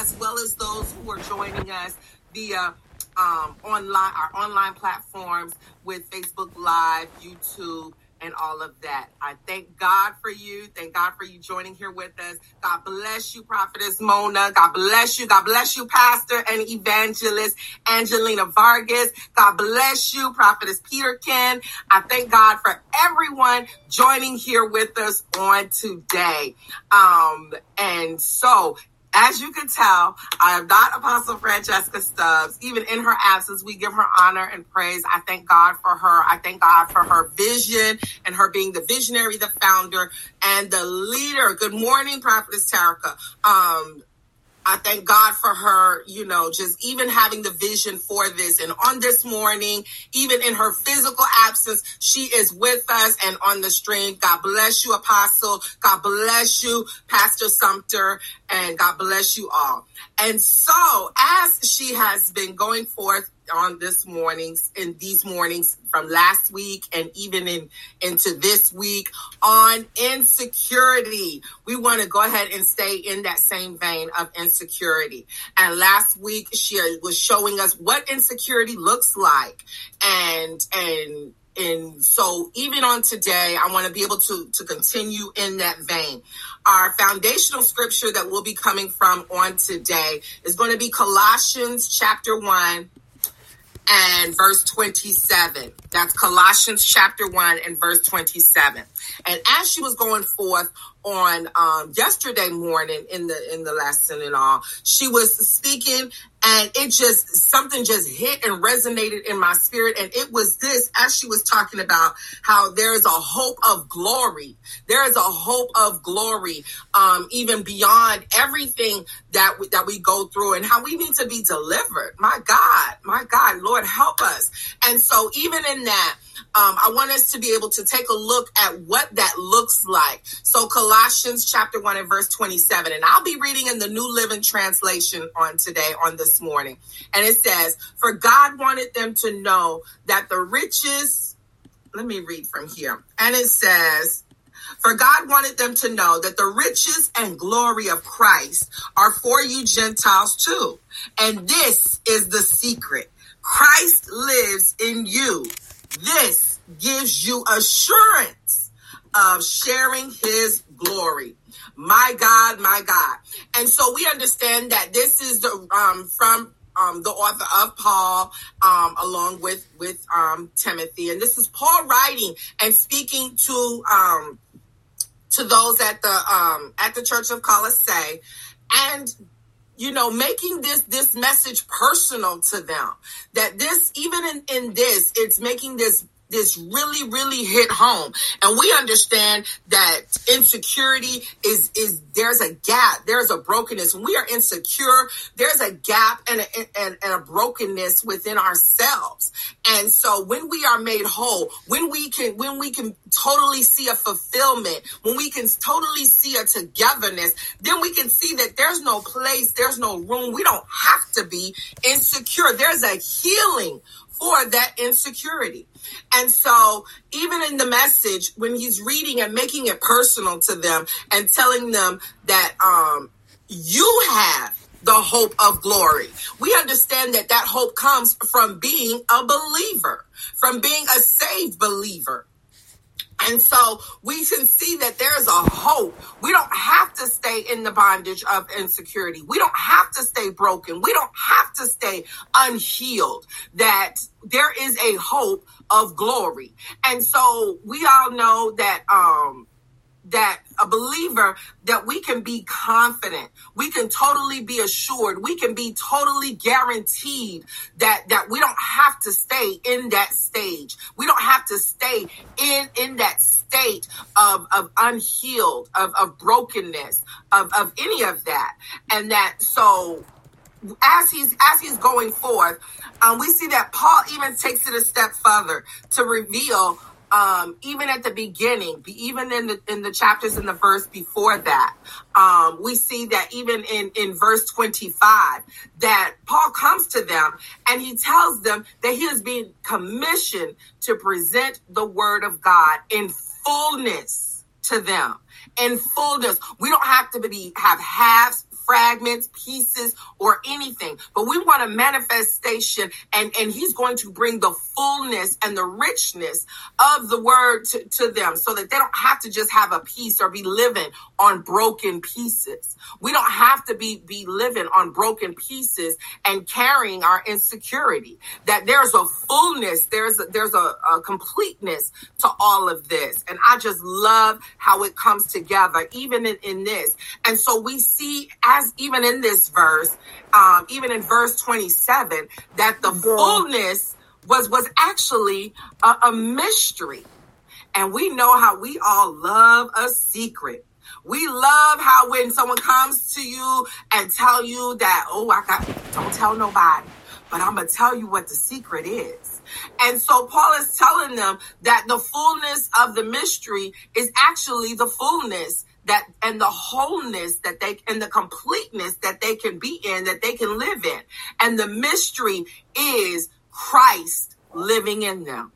as well as those who are joining us via um, online our online platforms with Facebook Live, YouTube, and all of that. I thank God for you. Thank God for you joining here with us. God bless you, Prophetess Mona. God bless you. God bless you, Pastor and Evangelist Angelina Vargas. God bless you, Prophetess Peterkin. I thank God for everyone joining here with us on today. Um, and so as you can tell, I am not Apostle Francesca Stubbs. Even in her absence, we give her honor and praise. I thank God for her. I thank God for her vision and her being the visionary, the founder, and the leader. Good morning, Prophetess Tarika. Um, I thank God for her, you know, just even having the vision for this. And on this morning, even in her physical absence, she is with us and on the stream. God bless you, Apostle. God bless you, Pastor Sumter. And God bless you all. And so, as she has been going forth on this mornings in these mornings from last week and even in into this week on insecurity. We want to go ahead and stay in that same vein of insecurity. And last week she was showing us what insecurity looks like and and and so even on today i want to be able to to continue in that vein our foundational scripture that we'll be coming from on today is going to be colossians chapter 1 and verse 27. That's Colossians chapter 1 and verse 27. And as she was going forth on um, yesterday morning in the in the lesson and all, she was speaking and it just something just hit and resonated in my spirit and it was this as she was talking about how there is a hope of glory there is a hope of glory um, even beyond everything that we, that we go through and how we need to be delivered my god my god lord help us and so even in that um, I want us to be able to take a look at what that looks like. So Colossians chapter 1 and verse 27. And I'll be reading in the New Living Translation on today, on this morning. And it says, For God wanted them to know that the riches, let me read from here. And it says, for God wanted them to know that the riches and glory of Christ are for you Gentiles too. And this is the secret. Christ lives in you this gives you assurance of sharing his glory. My God, my God. And so we understand that this is the um from um, the author of Paul, um, along with with um, Timothy, and this is Paul writing and speaking to um, to those at the um, at the Church of Colossae, and you know, making this this message personal to them. That this, even in, in this, it's making this this really really hit home. And we understand that insecurity is is there's a gap. There's a brokenness. When we are insecure there's a gap and a, and, and a brokenness within ourselves. And so when we are made whole when we can when we can totally see a fulfillment when we can totally see a togetherness then we can see that there's no place there's no room. We don't have to be insecure. There's a healing for that insecurity. And so, even in the message, when he's reading and making it personal to them and telling them that um, you have the hope of glory, we understand that that hope comes from being a believer, from being a saved believer. And so we can see that there's a hope. We don't have to stay in the bondage of insecurity. We don't have to stay broken. We don't have to stay unhealed. That there is a hope of glory. And so we all know that um that a believer that we can be confident. We can totally be assured. We can be totally guaranteed that that we don't have to stay in that stage. We don't have to stay in in that state of of unhealed of of brokenness of of any of that. And that so as he's as he's going forth um, we see that paul even takes it a step further to reveal um, even at the beginning, even in the in the chapters in the verse before that, um, we see that even in in verse twenty five, that Paul comes to them and he tells them that he is being commissioned to present the word of God in fullness to them, in fullness. We don't have to be have halves fragments, pieces, or anything, but we want a manifestation and, and he's going to bring the fullness and the richness of the word to, to them so that they don't have to just have a piece or be living on broken pieces. We don't have to be, be living on broken pieces and carrying our insecurity. That there's a fullness, there's a, there's a, a completeness to all of this. And I just love how it comes together, even in, in this. And so we see as even in this verse, um, even in verse 27, that the fullness was, was actually a, a mystery. And we know how we all love a secret. We love how when someone comes to you and tell you that, oh, I got, don't tell nobody, but I'm going to tell you what the secret is. And so Paul is telling them that the fullness of the mystery is actually the fullness that and the wholeness that they and the completeness that they can be in, that they can live in. And the mystery is Christ living in them.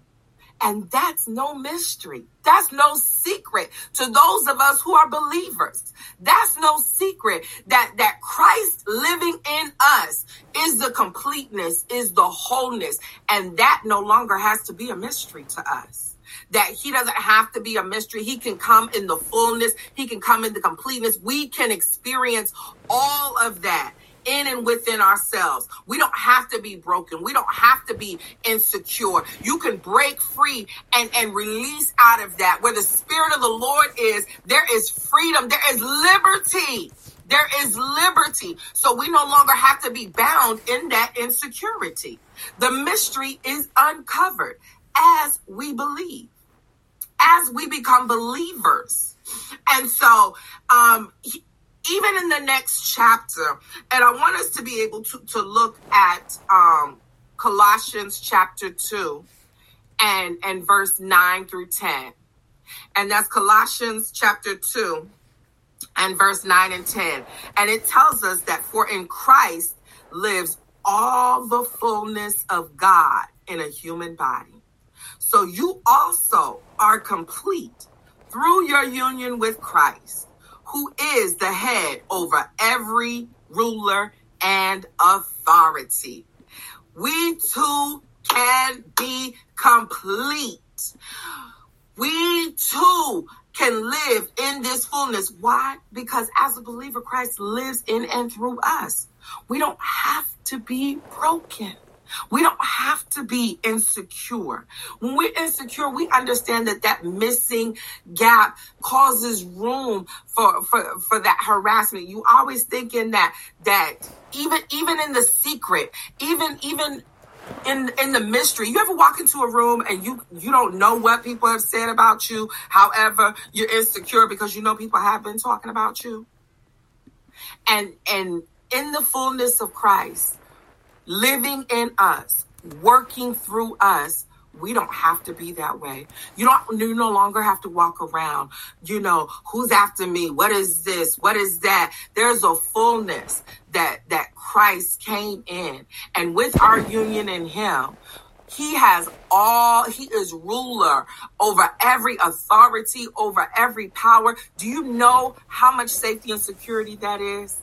And that's no mystery. That's no secret to those of us who are believers. That's no secret that, that Christ living in us is the completeness, is the wholeness. And that no longer has to be a mystery to us. That he doesn't have to be a mystery. He can come in the fullness. He can come in the completeness. We can experience all of that in and within ourselves. We don't have to be broken. We don't have to be insecure. You can break free and, and release out of that. Where the Spirit of the Lord is, there is freedom, there is liberty. There is liberty. So we no longer have to be bound in that insecurity. The mystery is uncovered as we believe, as we become believers. And so, um, even in the next chapter, and I want us to be able to, to look at um, Colossians chapter 2 and, and verse 9 through 10. And that's Colossians chapter 2 and verse 9 and 10. And it tells us that for in Christ lives all the fullness of God in a human body. So you also are complete through your union with Christ who is the head over every ruler and authority. We too can be complete. We too can live in this fullness. Why? Because as a believer, Christ lives in and through us. We don't have to be broken. We don't have to be insecure. When we're insecure, we understand that that missing gap causes room for, for, for that harassment. You always thinking that, that even, even in the secret, even, even in in the mystery. You ever walk into a room and you you don't know what people have said about you. However, you're insecure because you know people have been talking about you. And and in the fullness of Christ, living in us, working through us. We don't have to be that way. You don't, you no longer have to walk around, you know, who's after me? What is this? What is that? There's a fullness that, that Christ came in and with our union in him, he has all, he is ruler over every authority, over every power. Do you know how much safety and security that is?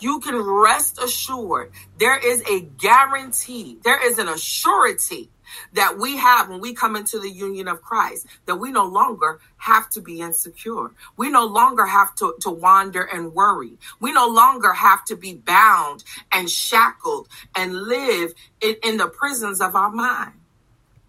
You can rest assured there is a guarantee, there is an assurity that we have when we come into the union of Christ, that we no longer have to be insecure. We no longer have to, to wander and worry. We no longer have to be bound and shackled and live in, in the prisons of our mind.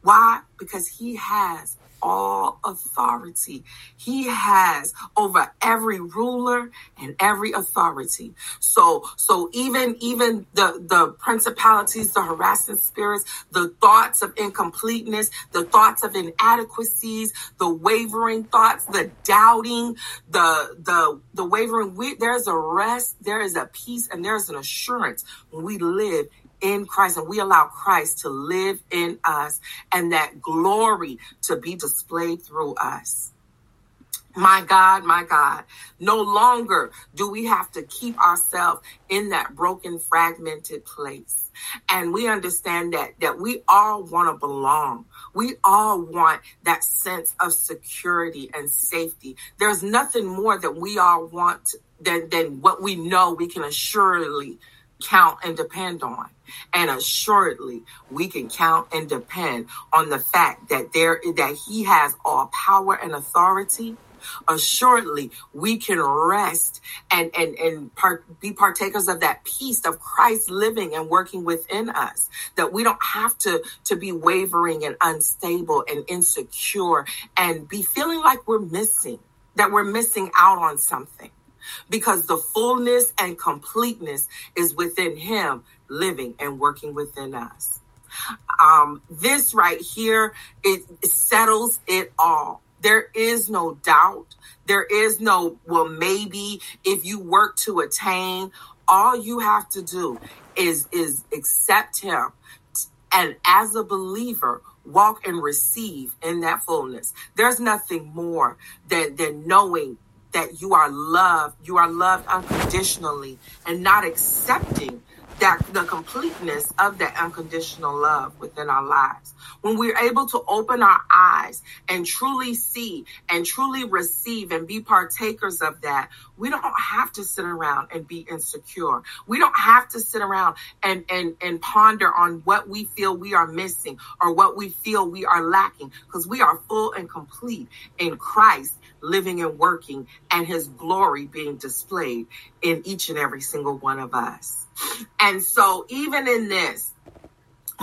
Why? Because he has all authority. He has over every ruler and every authority. So, so even, even the, the principalities, the harassing spirits, the thoughts of incompleteness, the thoughts of inadequacies, the wavering thoughts, the doubting, the, the, the wavering, we, there's a rest, there is a peace, and there's an assurance when we live in Christ and we allow Christ to live in us and that glory to be displayed through us. My God, my God, no longer do we have to keep ourselves in that broken, fragmented place. And we understand that, that we all want to belong. We all want that sense of security and safety. There's nothing more that we all want than, than what we know we can assuredly count and depend on. And assuredly, we can count and depend on the fact that there that he has all power and authority assuredly we can rest and and and part, be partakers of that peace of Christ living and working within us that we don't have to to be wavering and unstable and insecure and be feeling like we're missing that we're missing out on something because the fullness and completeness is within him living and working within us. Um, this right here, it, it settles it all. There is no doubt. There is no, well, maybe if you work to attain, all you have to do is, is accept him. And as a believer, walk and receive in that fullness. There's nothing more than, than knowing that you are loved, you are loved unconditionally and not accepting that the completeness of that unconditional love within our lives. When we're able to open our eyes and truly see and truly receive and be partakers of that, we don't have to sit around and be insecure. We don't have to sit around and, and, and ponder on what we feel we are missing or what we feel we are lacking because we are full and complete in Christ living and working and his glory being displayed in each and every single one of us. And so even in this,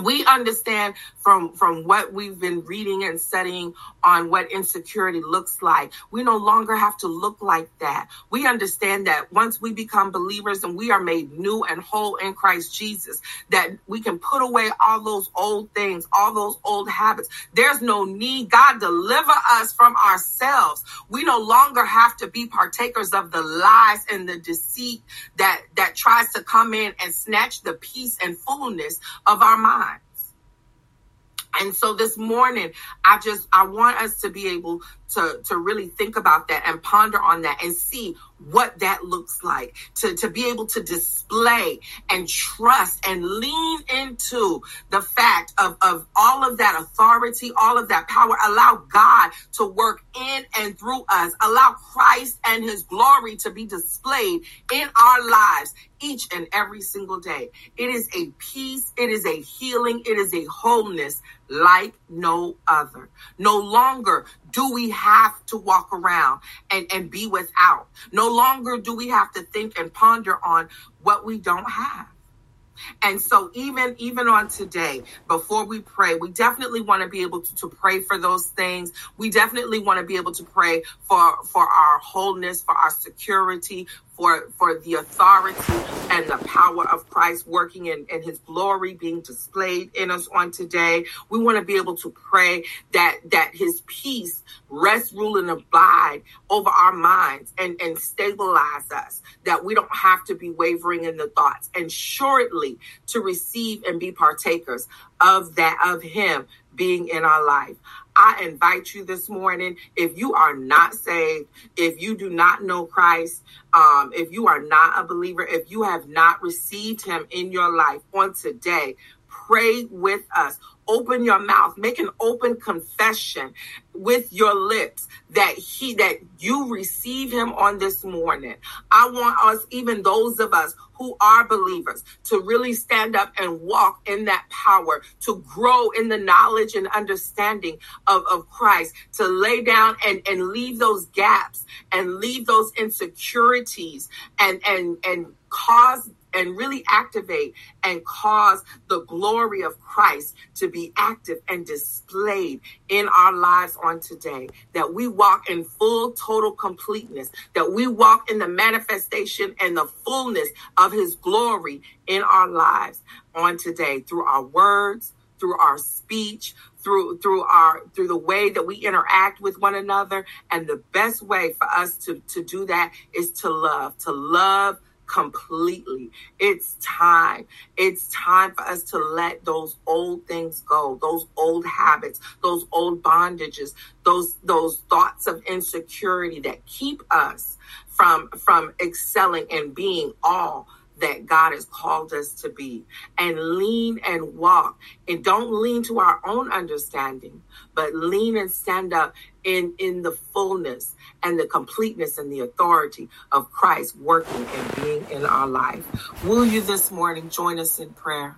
we understand from from what we've been reading and studying on what insecurity looks like. We no longer have to look like that. We understand that once we become believers and we are made new and whole in christ jesus that we can put away all those old things all those old habits. There's no need god deliver us from ourselves. We no longer have to be partakers of the lies and the deceit that that tries to come in and snatch the peace and fullness of our mind and so this morning, I just, I want us to be able to, to really think about that and ponder on that and see what that looks like to, to be able to display and trust and lean into the fact of, of all of that authority, all of that power. Allow God to work in and through us. Allow Christ and his glory to be displayed in our lives each and every single day. It is a peace. It is a healing. It is a wholeness like no other. No longer do we have to walk around and, and be without. No longer do we have to think and ponder on what we don't have. And so even even on today, before we pray, we definitely want to be able to, to pray for those things. We definitely want to be able to pray for for our wholeness, for our security, for for the authority and the power of Christ working and his glory being displayed in us on today. We want to be able to pray that that his peace rest, rule, and abide over our minds and, and stabilize us, that we don't have to be wavering in the thoughts, and shortly to receive and be partakers of that of him being in our life. I invite you this morning, if you are not saved, if you do not know Christ, um, if you are not a believer, if you have not received him in your life on today, pray with us. Open your mouth, make an open confession with your lips that he that you receive him on this morning. I want us, even those of us who are believers, to really stand up and walk in that power, to grow in the knowledge and understanding of, of Christ, to lay down and, and leave those gaps and leave those insecurities and and and cause and really activate and cause the glory of Christ to be active and displayed in our lives on today. That we walk in full, total completeness, that we walk in the manifestation and the fullness of His glory in our lives on today through our words, through our speech, through through our through the way that we interact with one another and the best way for us to to do that is to love to love completely. It's time. It's time for us to let those old things go, those old habits, those old bondages, those those thoughts of insecurity that keep us from from excelling and being all that God has called us to be and lean and walk and don't lean to our own understanding, but lean and stand up in, in the fullness and the completeness and the authority of Christ working and being in our life. Will you this morning join us in prayer?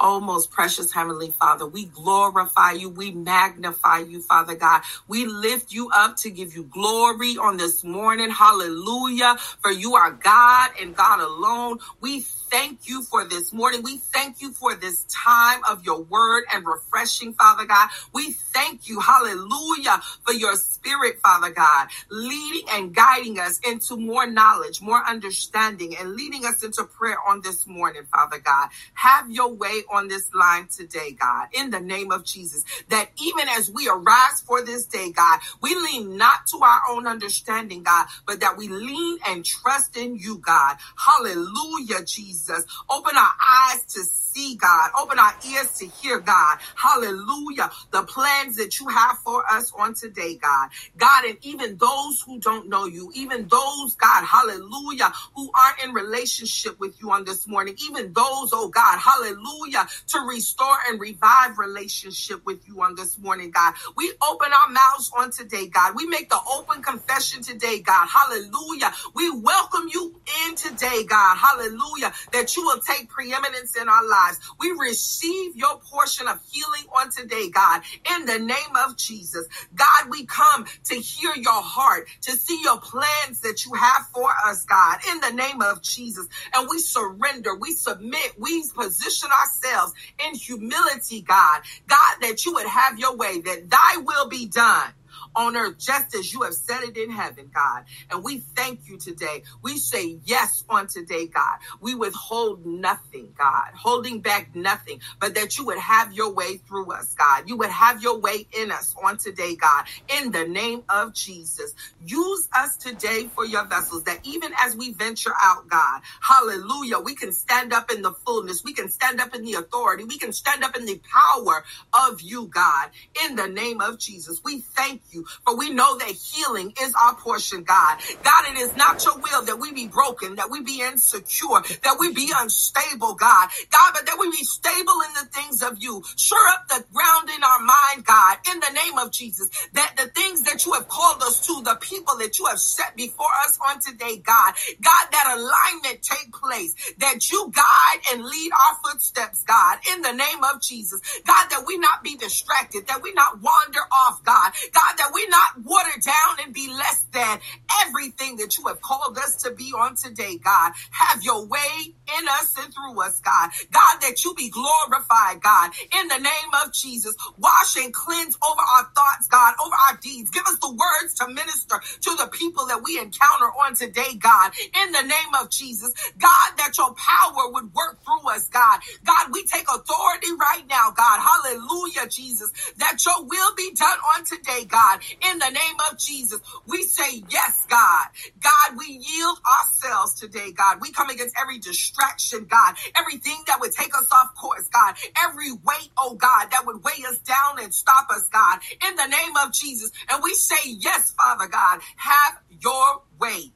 Oh, most precious Heavenly Father, we glorify you. We magnify you, Father God. We lift you up to give you glory on this morning. Hallelujah. For you are God and God alone. We thank you for this morning. We thank you for this time of your word and refreshing, Father God. We thank you, hallelujah, for your spirit, Father God, leading and guiding us into more knowledge, more understanding, and leading us into prayer on this morning, Father God. Have your way on this line today, God, in the name of Jesus, that even as we arise for this day, God, we lean not to our own understanding, God, but that we lean and trust in you, God. Hallelujah, Jesus. Open our eyes to see, God. Open our ears to hear, God. Hallelujah. The plans that you have for us on today, God. God, and even those who don't know you, even those, God, hallelujah, who aren't in relationship with you on this morning, even those, oh God, hallelujah, to restore and revive relationship with you on this morning, God. We open our mouths on today, God. We make the open confession today, God. Hallelujah. We welcome you in today, God. Hallelujah. That you will take preeminence in our lives lives. We receive your portion of healing on today, God, in the name of Jesus. God, we come to hear your heart, to see your plans that you have for us, God, in the name of Jesus. And we surrender, we submit, we position ourselves in humility, God. God, that you would have your way, that thy will be done on earth, just as you have said it in heaven, God. And we thank you today. We say yes on today, God. We withhold nothing, God, holding back nothing, but that you would have your way through us, God. You would have your way in us on today, God, in the name of Jesus. Use us today for your vessels, that even as we venture out, God, hallelujah, we can stand up in the fullness. We can stand up in the authority. We can stand up in the power of you, God, in the name of Jesus. We thank you for we know that healing is our portion, God. God, it is not your will that we be broken, that we be insecure, that we be unstable, God. God, but that we be stable in the things of you. Sure up the ground in our mind, God, in the name of Jesus, that the things that you have called us to, the people that you have set before us on today, God, God, that alignment take place, that you guide and lead our footsteps, God, in the name of Jesus. God, that we not be distracted, that we not wander off, God. God, that we not water down and be less than everything that you have called us to be on today, God. Have your way in us and through us, God. God, that you be glorified, God, in the name of Jesus. Wash and cleanse over our thoughts, God, over our deeds. Give us the words to minister to the people that we encounter on today, God, in the name of Jesus. God, that your power would work through us, God. God, we take authority right now, God. Hallelujah, Jesus, that your will be done on today, God. In the name of Jesus. We say yes, God. God, we yield ourselves today, God. We come against every distraction, God, everything that would take us off course, God, every weight, oh God, that would weigh us down and stop us, God, in the name of Jesus. And we say yes, Father God, have your way.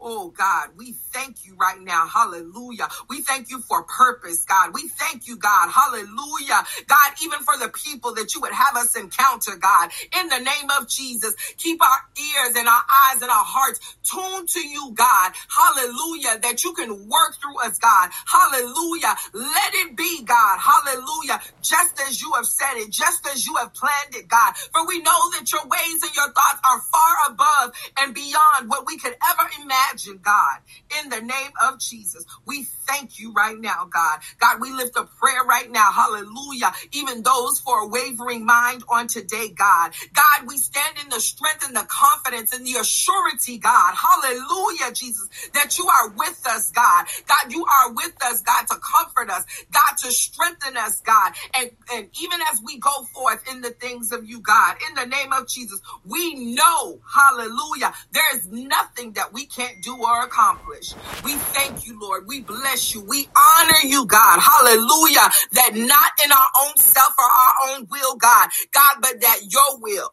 Oh God, we thank you right now. Hallelujah. We thank you for purpose, God. We thank you, God. Hallelujah. God, even for the people that you would have us encounter, God, in the name of Jesus, keep our ears and our eyes and our hearts tuned to you, God. Hallelujah. That you can work through us, God. Hallelujah. Let it be, God. Hallelujah. Just as you have said it, just as you have planned it, God. For we know that your ways and your thoughts are far above and beyond what we could ever imagine imagine, God, in the name of Jesus. We thank you right now, God. God, we lift a prayer right now. Hallelujah. Even those for a wavering mind on today, God. God, we stand in the strength and the confidence and the assurity, God. Hallelujah, Jesus, that you are with us, God. God, you are with us, God, to comfort us, God, to strengthen us, God. And, and even as we go forth in the things of you, God, in the name of Jesus, we know, hallelujah, there is nothing that we can't do, or accomplish. We thank you, Lord. We bless you. We honor you, God. Hallelujah. That not in our own self or our own will, God, God, but that your will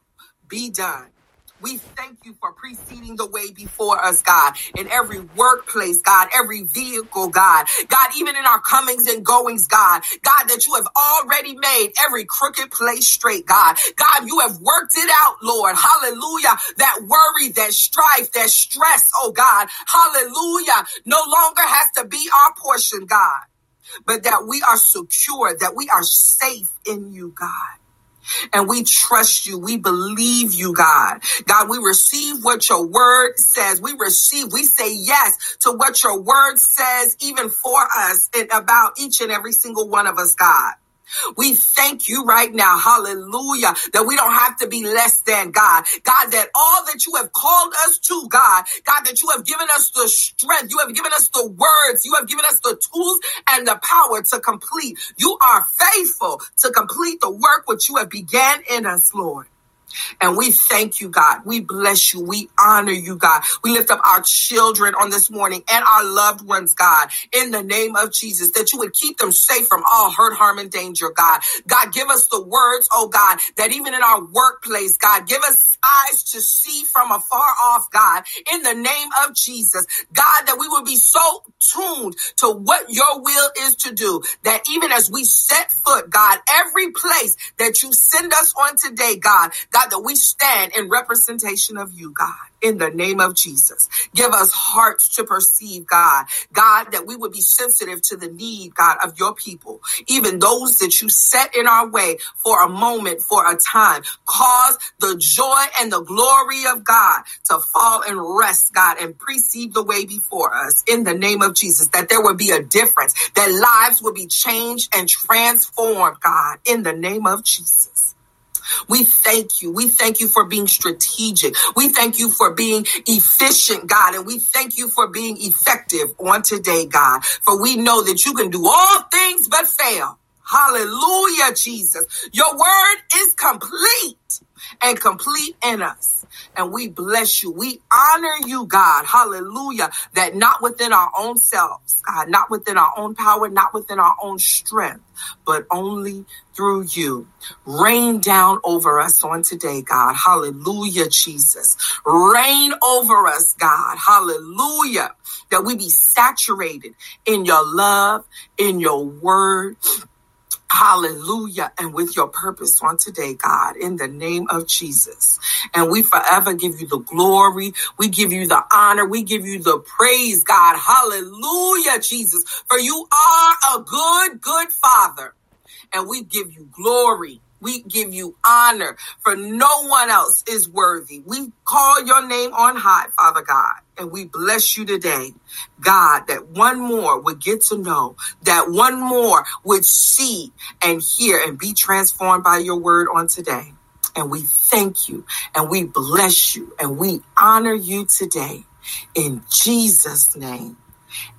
be done. We thank you for preceding the way before us, God, in every workplace, God, every vehicle, God, God, even in our comings and goings, God, God, that you have already made every crooked place straight, God. God, you have worked it out, Lord. Hallelujah. That worry, that strife, that stress, oh God, hallelujah, no longer has to be our portion, God, but that we are secure, that we are safe in you, God and we trust you. We believe you, God. God, we receive what your word says. We receive, we say yes to what your word says, even for us and about each and every single one of us, God. We thank you right now, hallelujah, that we don't have to be less than God. God, that all that you have called us to, God, God, that you have given us the strength, you have given us the words, you have given us the tools and the power to complete. You are faithful to complete the work which you have began in us, Lord. And we thank you, God. We bless you. We honor you, God. We lift up our children on this morning and our loved ones, God, in the name of Jesus, that you would keep them safe from all hurt, harm, and danger, God. God, give us the words, oh God, that even in our workplace, God, give us eyes to see from afar off, God, in the name of Jesus. God, that we would be so tuned to what your will is to do, that even as we set foot, God, every place that you send us on today, God, God, that we stand in representation of you, God, in the name of Jesus. Give us hearts to perceive, God. God, that we would be sensitive to the need, God, of your people, even those that you set in our way for a moment, for a time. Cause the joy and the glory of God to fall and rest, God, and precede the way before us in the name of Jesus, that there would be a difference, that lives would be changed and transformed, God, in the name of Jesus. We thank you. We thank you for being strategic. We thank you for being efficient, God. And we thank you for being effective on today, God. For we know that you can do all things but fail. Hallelujah, Jesus. Your word is complete and complete in us and we bless you. We honor you, God. Hallelujah. That not within our own selves, God, not within our own power, not within our own strength, but only through you. Rain down over us on today, God. Hallelujah, Jesus. Rain over us, God. Hallelujah. That we be saturated in your love, in your word, Hallelujah. And with your purpose on today, God, in the name of Jesus. And we forever give you the glory. We give you the honor. We give you the praise, God. Hallelujah, Jesus. For you are a good, good father. And we give you glory. We give you honor for no one else is worthy. We call your name on high, Father God, and we bless you today, God, that one more would get to know, that one more would see and hear and be transformed by your word on today. And we thank you and we bless you and we honor you today in Jesus' name.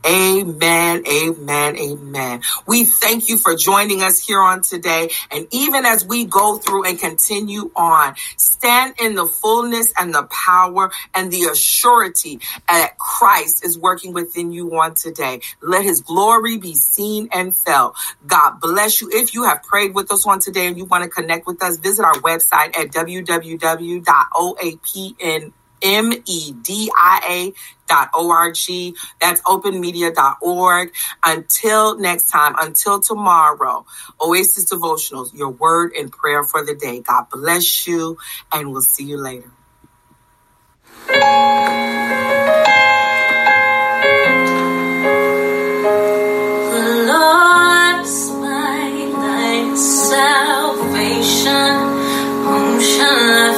Amen, amen, amen. We thank you for joining us here on today. And even as we go through and continue on, stand in the fullness and the power and the assurity that Christ is working within you on today. Let his glory be seen and felt. God bless you. If you have prayed with us on today and you want to connect with us, visit our website at www.oapn M-E-D-I-A dot O-R-G. That's openmedia.org. Until next time, until tomorrow, Oasis Devotionals, your word and prayer for the day. God bless you and we'll see you later. The Lord's my light, salvation, whom shall I